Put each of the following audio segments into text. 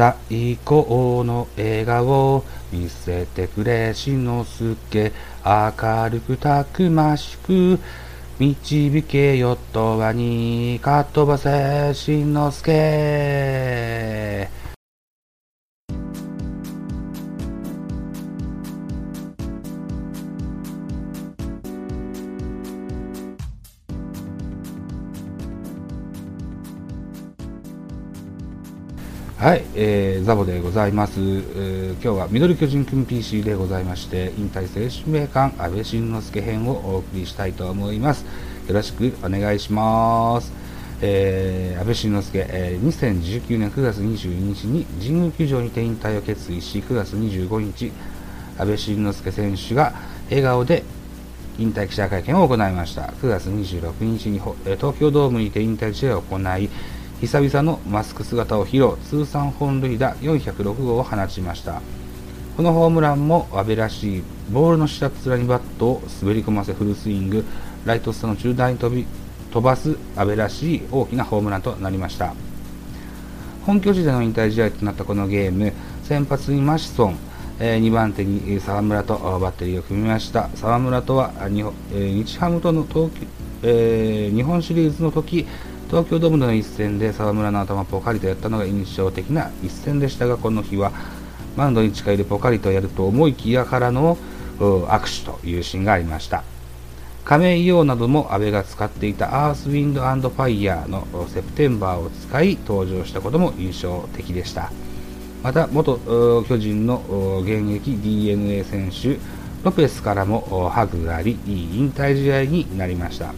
最高の笑顔見せてくれしのすけ。明るくたくましく導けよとはにかっ飛ばせしんのすけ。はい、えー、ザボでございます、えー、今日は緑巨人くん PC でございまして引退正指名官安倍晋之助編をお送りしたいと思います。よろしくお願いします、えー、安倍晋之助、えー、2019年9月22日に神宮球場にて引退を決意し9月25日安倍晋之助選手が笑顔で引退記者会見を行いました。9月26日に東京ドームにて引退試合を行い久々のマスク姿を披露。通算本塁打406号を放ちました。このホームランも阿部らしいボールの下っ面にバットを滑り込ませフルスイング。ライトスタの中段に飛び飛ばす阿部らしい大きなホームランとなりました。本拠地での引退試合となったこのゲーム先発にマシソン、2番手に沢村とバッテリーを組みました。沢村とは日,、えー、日ハムとの東、えー、日本シリーズの時東京ドームでの一戦で沢村の頭ポカリとやったのが印象的な一戦でしたがこの日はマウンドに近いでポカリとやると思いきやからの握手というシーンがありました。亀井洋なども阿部が使っていたアースウィンドファイヤーのセプテンバーを使い登場したことも印象的でした。また元巨人の現役 d n a 選手ロペスからもハグがありいい引退試合になりました。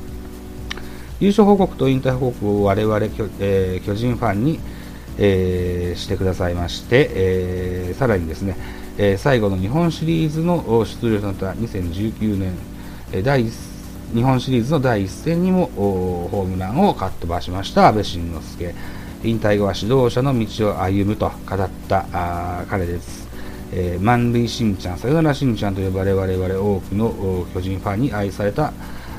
優勝報告と引退報告を我々巨,、えー、巨人ファンに、えー、してくださいまして、えー、さらにですね、え最後の日本シリーズの出場となった2019年、え第日本シリーズの第1戦にもホームランをかっ飛ばしました阿部慎之助。引退後は指導者の道を歩むと語ったあ彼です、えー、満塁しんちゃんさよならしんちゃんと呼ばれ我々多くの巨人ファンに愛された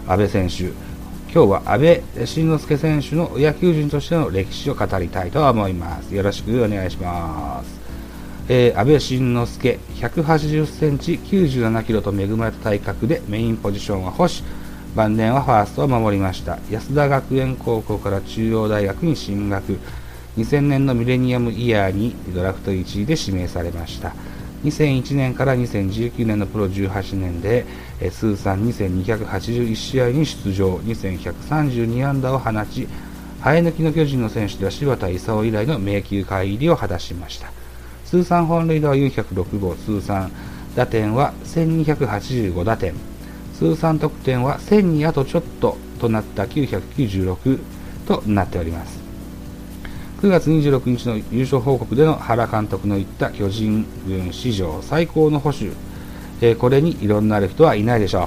阿部選手。今日は安倍晋之助選手の野球人としての歴史を語りたいと思います。よろしくお願いします。えー、安倍晋之助、180センチ、97キロと恵まれた体格でメインポジションは保守、晩年はファーストを守りました。安田学園高校から中央大学に進学。2000年のミレニアムイヤーにドラフト1位で指名されました。2001年から2019年のプロ18年で、え通算2281試合に出場、2132安打を放ち、生え抜きの巨人の選手では柴田勲以来の迷宮会入りを果たしました。通算本塁打は406号、通算打点は1285打点、通算得点は1000にあとちょっととなった996となっております。9月26日の優勝報告での原監督の言った巨人軍史上最高の保守、え、これに異論のある人はいないでしょ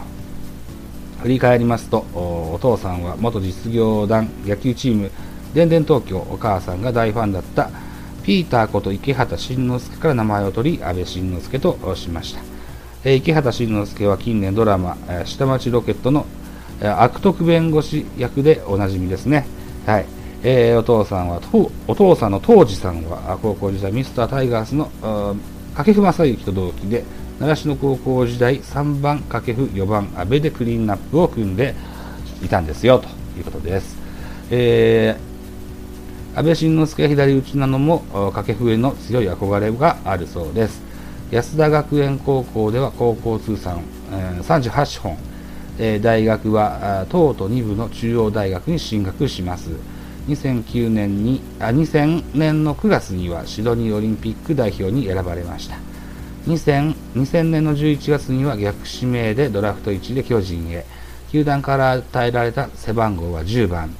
う。振り返りますとお父さんは元実業団野球チーム電電東京お母さんが大ファンだったピーターこと池畑慎之介から名前を取り安倍晋之助としました、え、池畑慎之介は近年ドラマ「下町ロケット」の悪徳弁護士役でおなじみですね。はい。えー、お父さんはお父さんの当時さんは高校時代ミスタータイガースの掛布正幸と同期で習志野高校時代3番掛布4番阿部でクリーンナップを組んでいたんですよということです、えー、安倍晋之助左打ちなのも掛布への強い憧れがあるそうです。安田学園高校では高校通算、えー、38本、えー、大学は東都2部の中央大学に進学します。2009年にあ2000年の9月にはシドニーオリンピック代表に選ばれました。2000, 2000年の11月には逆指名でドラフト1で巨人へ。球団から与えられた背番号は10番。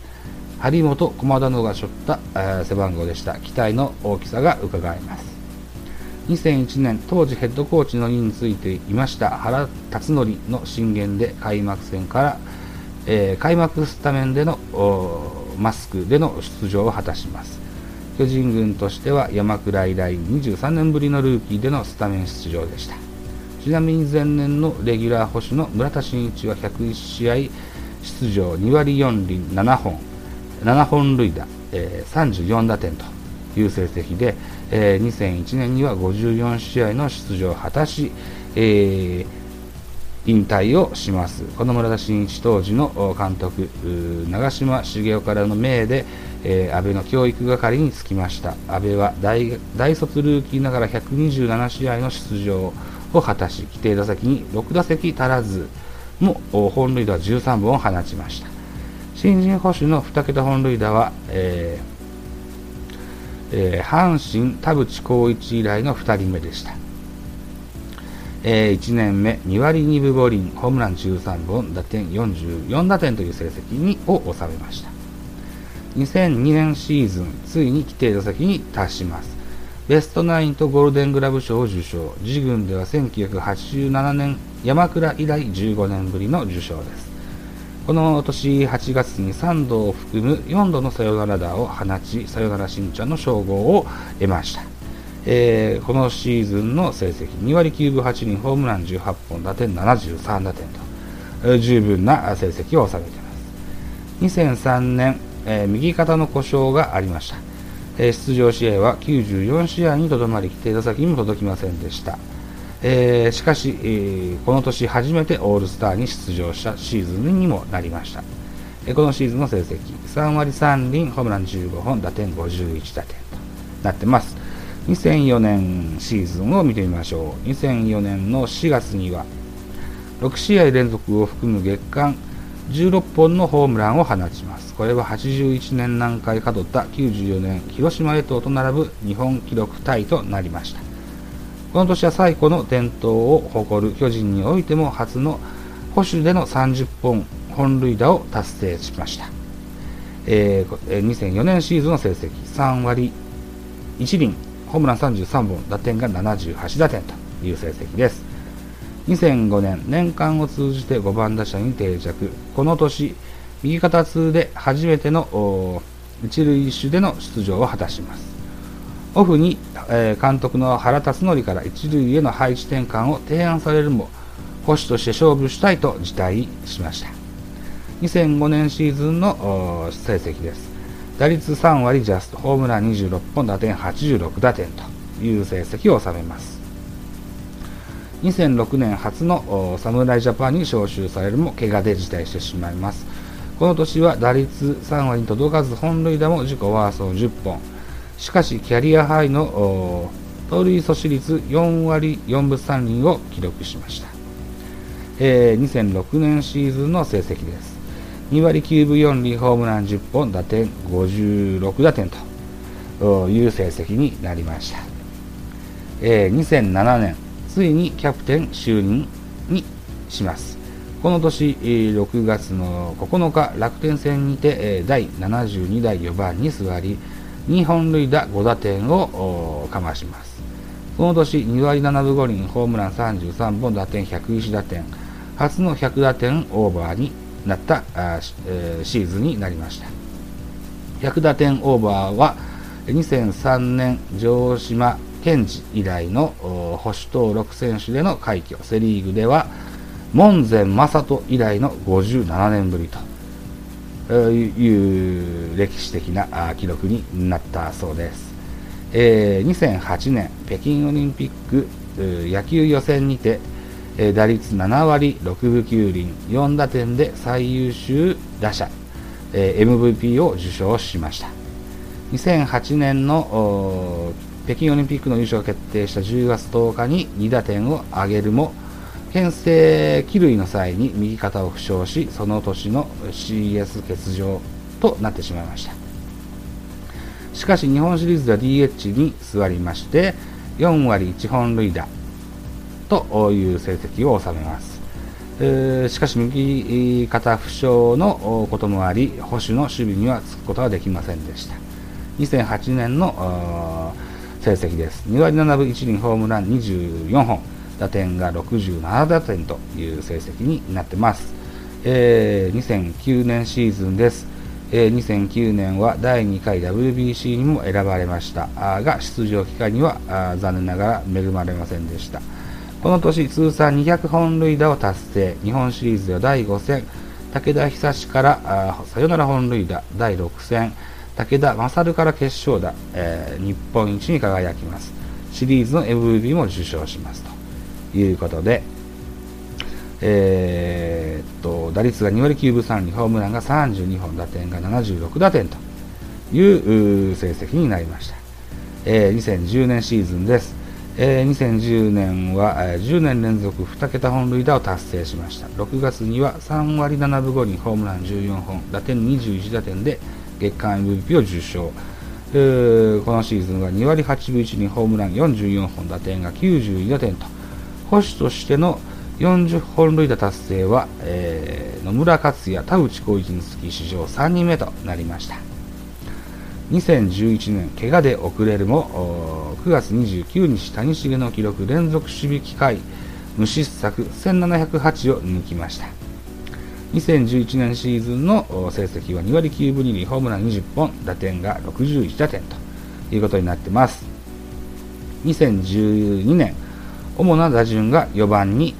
張本駒田野が背負った背番号でした。期待の大きさがうかがえます。2001年当時ヘッドコーチの任についていました原辰徳の進言で開幕戦から、えー、開幕スタメンでのマスクでの出場を果たします。巨人軍としては山倉以来23年ぶりのルーキーでのスタメン出場でした。ちなみに前年のレギュラー保守の村田真一は101試合出場2割4厘7本。7本塁打、えー、34打点という成績で、えー、2001年には54試合の出場を果たし、えー、引退をします。この村田真一当時の監督長嶋茂雄からの命で、えー、安倍の教育係につきました。安倍は大大卒ルーキーながら127試合の出場を果たし規定打席に6打席足らずも本塁打は13本を放ちました。新人捕手の2桁本塁打は、えーえー、阪神田淵光一以来の2人目でした。えー、1年目2割2分5厘ホームラン13本打点44打点という成績にを収めました。2002年シーズンついに規定打席に達します。ベストナインとゴールデングラブ賞を受賞。自軍では1987年山倉以来15年ぶりの受賞です。この年8月に3度を含む4度のサヨナラ打を放ちサヨナラ新茶の称号を得ました。えー、このシーズンの成績2割9分8厘ホームラン18本打点73打点と、十分な成績を収めています。2003年、えー、右肩の故障がありました、え出場試合は94試合にとどまり規定打席にも届きませんでした、えしかし、えこの年初めてオールスターに出場したシーズンにもなりました。えこのシーズンの成績。3割3厘ホームラン15本打点51打点となってます。2004年シーズンを見てみましょう。2004年の4月には6試合連続を含む月間16本のホームランを放ちます。これは81年南海かどった94年広島へとと並ぶ日本記録タイとなりました。この年は最古の伝統を誇る巨人においても初の保守での30本本塁打を達成しました、えー、2004年シーズンの成績。3割1厘ホームラン33本、打点が78打点という成績です。2005年、年間を通じて5番打者に定着。この年、右肩痛で初めての一塁手での出場を果たします。オフに、えー、監督の原辰徳から一塁への配置転換を提案されるも、保守として勝負したいと辞退しました。2005年シーズンの成績です。打率3割ジャスト、ホームラン26本、打点86打点という成績を収めます。2006年初の侍ジャパンに招集されるも怪我で辞退してしまいます。この年は打率3割に届かず本塁打も自己ワースト10本。しかしキャリアハイの盗塁阻止率4割4分3厘を記録しました。えー、2006年シーズンの成績です。2割9分4厘ホームラン10本打点56打点という成績になりました、えー、2007年ついにキャプテン就任にします。この年6月の9日楽天戦にて第72代4番に座り2本塁打5打点をかまします。この年2割7分5厘ホームラン33本打点101打点初の100打点オーバーになったあ、えー、シーズンになりました。100打点オーバーは2003年城島健治以来の保守登録選手での快挙。セ・リーグでは門前正人以来の57年ぶりという歴史的な記録になったそうです、えー、2008年北京オリンピック野球予選にて打率7割6分9厘4打点で最優秀打者、MVP を受賞しました。2008年の北京オリンピックの優勝が決定した10月10日に2打点を挙げるも牽制帰塁の際に右肩を負傷しその年の CS 欠場となってしまいましたしかし日本シリーズでは DH に座りまして4割1本塁打という成績を収めます。えー、しかし右肩負傷のこともあり保守の守備にはつくことはできませんでした2008年の成績です。2割7分1厘ホームラン24本。打点が67打点という成績になってます、えー、2009年シーズンです、えー、2009年は第2回 WBC にも選ばれました。が出場機会には残念ながら恵まれませんでした。この年通算200本塁打を達成。日本シリーズでは第5戦。武田久志からサヨナラ本塁打。第6戦。武田勝から決勝打、えー、日本一に輝きます。シリーズの MVP も受賞します。ということで、えー、っと打率が2割9分3厘ホームランが32本打点が76打点という成績になりました、えー、2010年シーズンです。えー、2010年は、えー、10年連続2桁本塁打を達成しました。6月には3割7分5厘ホームラン14本打点21打点で月間 MVP を受賞、このシーズンは2割8分1厘ホームラン44本打点が92打点と。保守としての40本塁打達成は、えー、野村克也田内浩一につき史上3人目となりました。2011年怪我で遅れるも9月29日谷繁の記録連続守備機会無失策1708を抜きました。2011年シーズンの成績は2割9分2厘ホームラン20本打点が61打点ということになってます。2012年主な打順が4番に、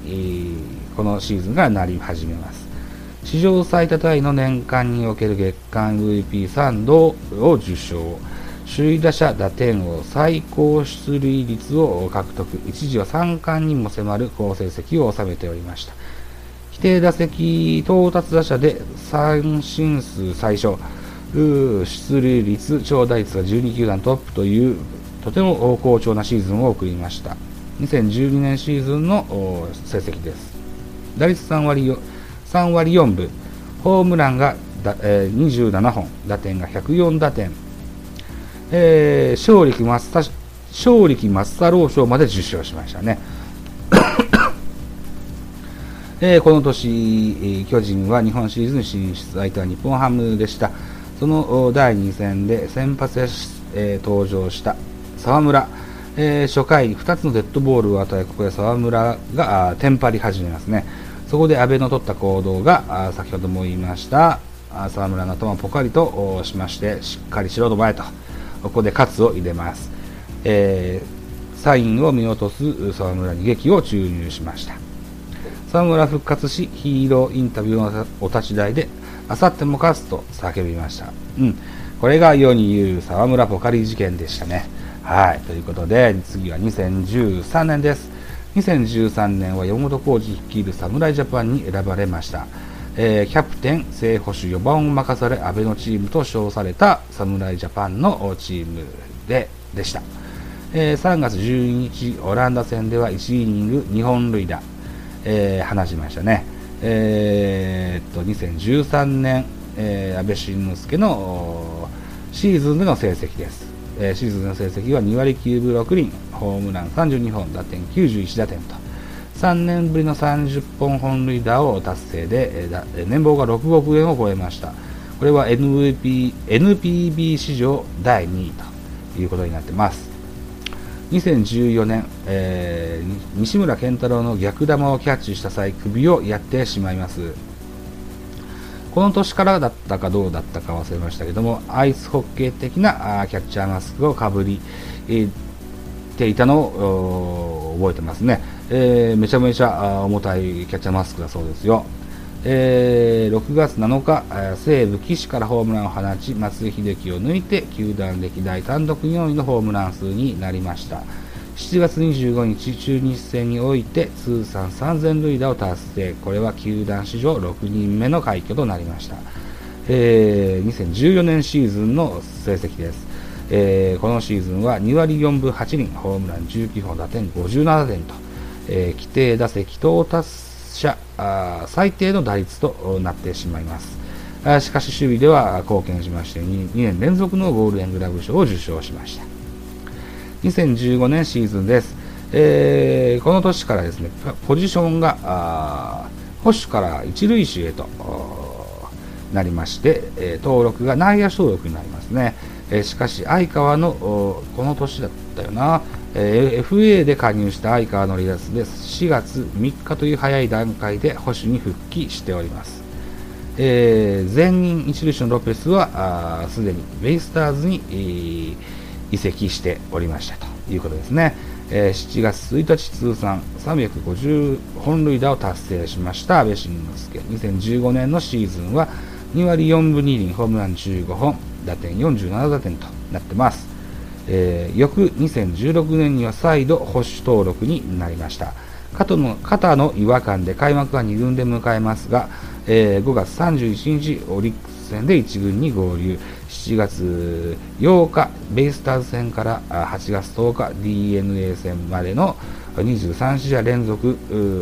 このシーズンがなり始めます。史上最多タイの年間における月間 MVP3 度を受賞。首位打者打点王最高出塁率を獲得。一時は3冠にも迫る好成績を収めておりました。規定打席到達打者で三振数最小出塁率長打率が12球団トップというとても好調なシーズンを送りました。2012年シーズンの成績です。打率3割3割4分、ホームランがだ、えー、27本、打点が104打点、えー、勝力マスタ勝力マスタロー賞まで受賞しましたね。えー、この年、巨人は日本シリーズに進出、相手は日本ハムでした。その第2戦で先発で、えー、登場した沢村、えー、初回2つのデッドボールを与え、ここで沢村がテンパり始めますね。そこで安倍の取った行動が先ほども言いました沢村の頭をポカリとしましてしっかりしろと前とここで喝を入れます、えー、サインを見落とす沢村に劇を注入しました沢村復活しヒーローインタビューのお立ち台であさっても勝つと叫びました。うん。これが世に言う沢村ポカリ事件でしたね。はい。ということで次は2013年です。2013年は山本浩二率いる侍ジャパンに選ばれました、えー、キャプテン正捕手4番を任され阿部のチームと称された侍ジャパンのチームででした、えー、3月12日オランダ戦では1イニング2本塁打、えー、放ちましたねえー、っと2013年、えー、安倍晋之助のシーズンでの成績ですえー、シーズンの成績は2割9分6厘、ホームラン32本、打点91打点と、3年ぶりの30本本塁打を達成で、えー、年俸が6億円を超えました。これは MVP NPB 史上第2位ということになってます。2014年、えー、西村健太郎の逆球をキャッチした際、首をやってしまいます。この年からだったかどうだったか忘れましたけども、アイスホッケー的なあキャッチャーマスクをかぶり、えていたのを覚えてますね、えー、めちゃめちゃ重たいキャッチャーマスクだそうですよ。えー、6月7日、西武岸からホームランを放ち、松井秀喜を抜いて、球団歴代単独4位のホームラン数になりました。7月25日、中日戦において通算3000塁打を達成。これは球団史上6人目の快挙となりました。えー、2014年シーズンの成績です。えー、このシーズンは2割4分8厘、ホームラン19本、打点57点と、えー、規定打席到達者最低の打率となってしまいます。しかし守備では貢献しまして 2, 2年連続のゴールデングラブ賞を受賞しました。2015年シーズンです。えー、この年からですね、ポジションが保守から一塁手へとなりまして、え、登録が内野登録になりますね。え、しかし、相川のこの年だったよな、えー、FA で加入した相川の離脱です。4月3日という早い段階で保守に復帰しております。えー、前任一塁手のロペスはすでにベイスターズに、えー移籍しておりましたということですね。えー、7月1日通算350本塁打を達成しました安倍晋之助。2015年のシーズンは2割4分2厘、ホームラン15本、打点47打点となってます。えー、翌2016年には再度保守登録になりました。肩の肩の違和感で開幕は2軍で迎えますが、えー、5月31日オリックス戦で1軍に合流。7月8日ベイスターズ戦から8月10日 d n a 戦までの23試合連続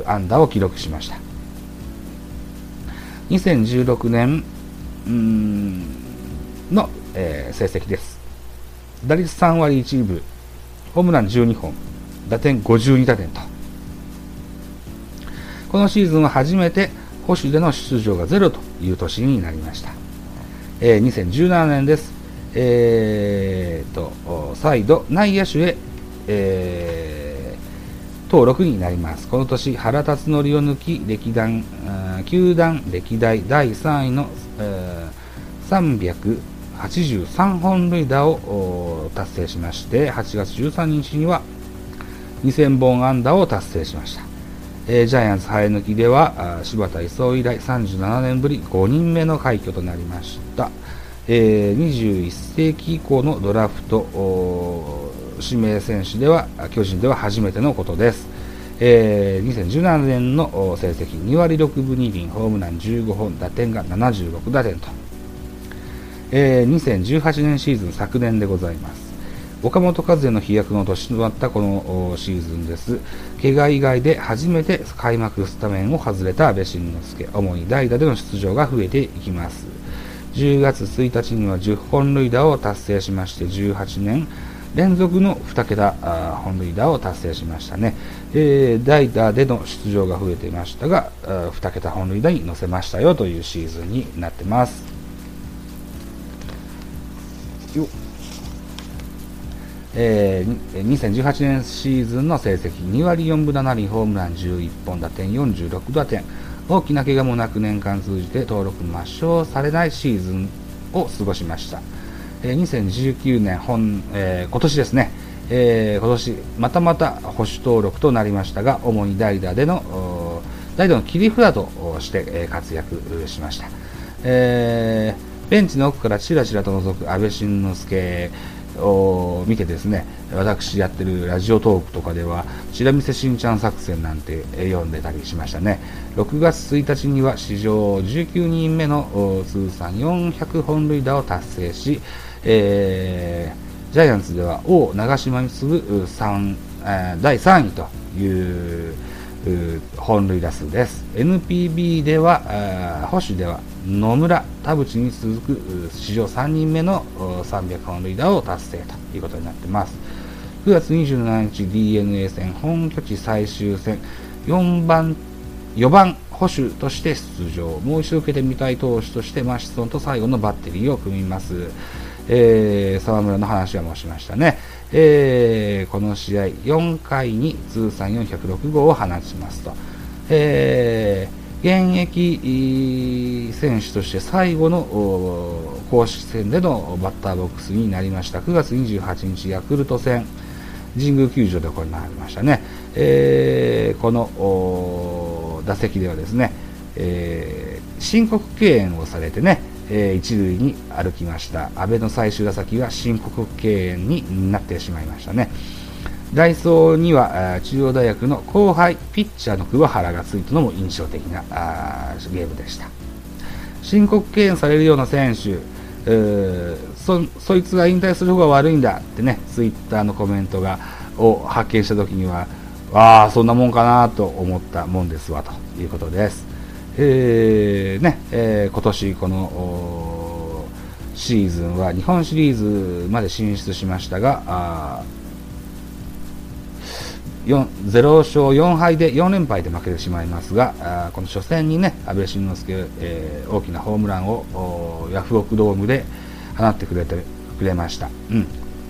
安打を記録しました。2016年の、えー、成績です。打率3割1分ホームラン12本打点52打点とこのシーズンは初めて保守での出場がゼロという年になりました。えー、2017年です。えー、と、再度内野手へ、えー、登録になります。この年、原辰徳を抜き、歴代、球団歴代第3位の、えー、83本塁打を達成しまして、8月13日には2000本安打を達成しました。えー、ジャイアンツ生え抜きでは柴田勲以来37年ぶり5人目の快挙となりました、えー、21世紀以降のドラフト指名選手では巨人では初めてのことです、えー、2017年の成績2割6分2厘ホームラン15本打点が76打点と、えー、2018年シーズン昨年でございます岡本和也の飛躍の年となったこのシーズンです。怪我以外で初めて開幕スタメンを外れた阿部慎之助、主に代打での出場が増えていきます。10月1日には10本塁打を達成しまして、18年連続の2桁本塁打を達成しましたね。えー、代打での出場が増えていましたが、2桁本塁打に乗せましたよというシーズンになってます。よ。えー、2018年シーズンの成績。2割4分7厘ホームラン11本打点46打点大きな怪我もなく年間通じて登録抹消されないシーズンを過ごしました、えー、2019年本、えー、今年ですね、えー、今年またまた保守登録となりましたが主に代打での代打の切り札として活躍しました、えー、ベンチの奥からちらちらと覗く阿部慎之助を見てですね私やってるラジオトークとかでは「ちら見せしんちゃん作戦」なんて読んでたりしましたね。6月1日には史上19人目の通算400本塁打を達成し、えー、ジャイアンツでは王長島に次ぐ3、第3位という本塁打数です。NPB では保守では野村、田淵に続く史上3人目の300本塁打を達成ということになってます。9月27日 DNA 戦本拠地最終戦4番4番保守として出場。もう一度受けてみたい投手としてマシソンと最後のバッテリーを組みます、えー、沢村の話は申しましたね、えー、この試合4回に通算406号を放ちますと、えー現役選手として最後の公式戦でのバッターボックスになりました。9月28日ヤクルト戦。神宮球場で行われましたね、えー、この打席ではですね、えー、申告敬遠をされてね、えー、一塁に歩きました。阿部の最終打席は申告敬遠になってしまいましたね。ダイソーには中央大学の後輩ピッチャーの桑原がついたのも印象的なあゲームでした。申告敬遠されるような選手そそいつが引退する方が悪いんだってねツイッターのコメントがを発見した時にはああそんなもんかなと思ったもんですわということです、えーねえー、今年このシーズンは日本シリーズまで進出しましたが0勝4敗で4連敗で負けてしまいますがあこの初戦にね阿部慎之助、えー、大きなホームランをヤフオクドームで放ってくれてくれました、うん。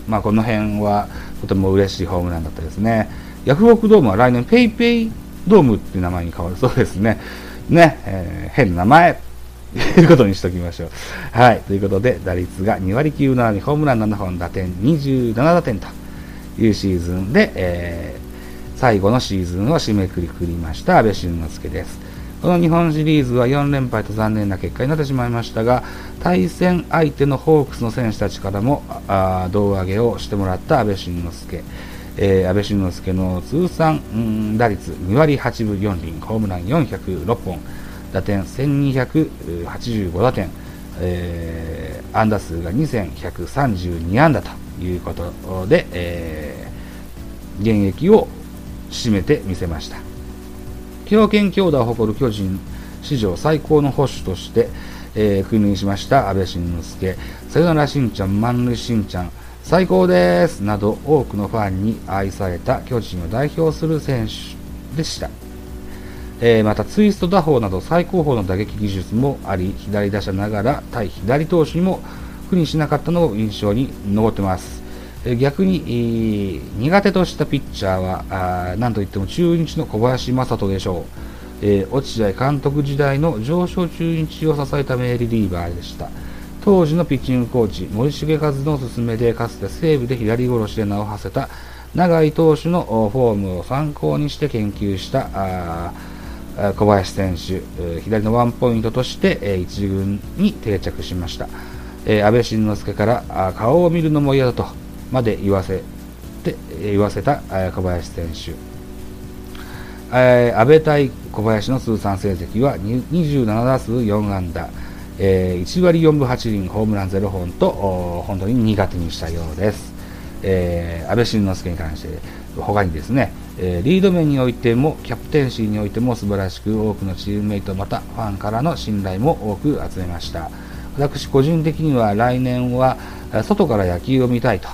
まあ、この辺はとても嬉しいホームランだったですね。ヤフオクドームは来年 PayPay ドームっていう名前に変わるそうですね。ね、えー、変な名前ということにしておきましょう。はい。ということで、打率が2割9分7厘、ホームラン7本、打点27打点というシーズンで、えー最後のシーズンを締めくくりました安倍晋之助です。この日本シリーズは4連敗と残念な結果になってしまいましたが対戦相手のホークスの選手たちからも胴上げをしてもらった阿部慎之助、えー、安倍晋之助の通算、打率2割8分4厘ホームラン406本打点1285打点、えー、安打数が2132安打ということで、えー、現役を締めてみせました。強肩強打を誇る巨人史上最高の保守として、えー、君臨しました安倍晋之助。さよならしんちゃん満塁しんちゃん最高です。など多くのファンに愛された巨人を代表する選手でした、えー、またツイスト打法など最高峰の打撃技術もあり左打者ながら対左投手にも苦にしなかったのを印象に残ってます。逆に、苦手としたピッチャーは何といっても中日の小林正人でしょう、えー、落合監督時代の上昇中日を支えた名リリーバーでした。当時のピッチングコーチ森重和の勧めでかつて西武で左殺しで名を馳せた永井投手のフォームを参考にして研究した小林選手左のワンポイントとして一軍に定着しました。安倍晋之助から顔を見るのも嫌だとまで言わせて言わせた小林選手、えー、安倍対小林の通算成績は27打数4安打、えー、1割4分8厘ホームラン0本と本当に苦手にしたようです、えー、安倍晋之助に関して他にですね、えリード面においてもキャプテンシーにおいても素晴らしく多くのチームメイトまたファンからの信頼も多く集めました。私個人的には来年は外から野球を見たいと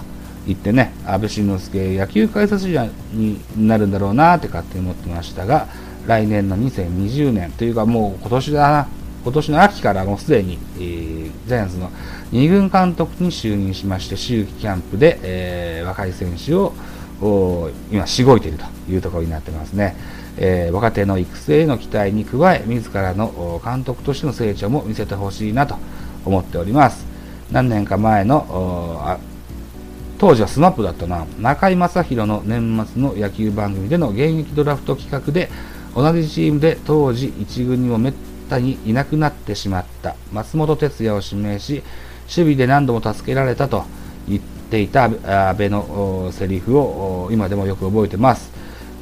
行ってね、安倍晋之助野球解説者になるんだろうなって勝手に思ってましたが、来年の2020年というかもう今年だな、今年の秋からもうすでに、えー、ジャイアンツの2軍監督に就任しまして、秋季キャンプで、えー、若い選手を今、しごいているというところになってますね。えー、若手の育成への期待に加え、自らの監督としての成長も見せてほしいなと思っております。何年か前の当時は SMAP だったな中居正広の年末の野球番組での現役ドラフト企画で同じチームで当時1軍にもめったにいなくなってしまった。松本哲也を指名し守備で何度も助けられたと言っていた安倍のセリフを今でもよく覚えてます、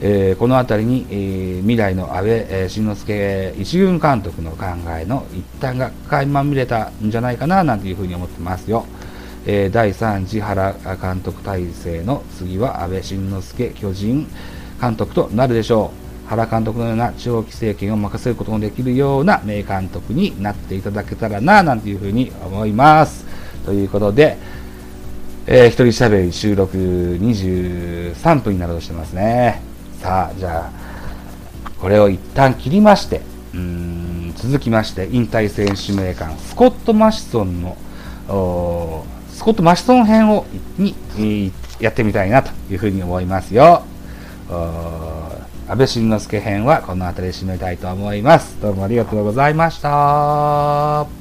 えー、この辺りに、えー、未来の安倍、えー、慎之介一軍監督の考えの一端が垣間見れたんじゃないかななんていうふうに思ってますよ。えー、第3次原監督体制の次は安倍晋之助巨人監督となるでしょう。原監督のような長期政権を任せることのできるような名監督になっていただけたらななんていうふうに思いますということで、えー、一人喋り収録23分になろうとしてますねさあじゃあこれを一旦切りましてうん続きまして引退選手名鑑スコット・マシソンのスコット・マシソン編をに、やってみたいなというふうに思いますよ。安倍晋之助編はこの辺りで締めたいと思います。どうもありがとうございました。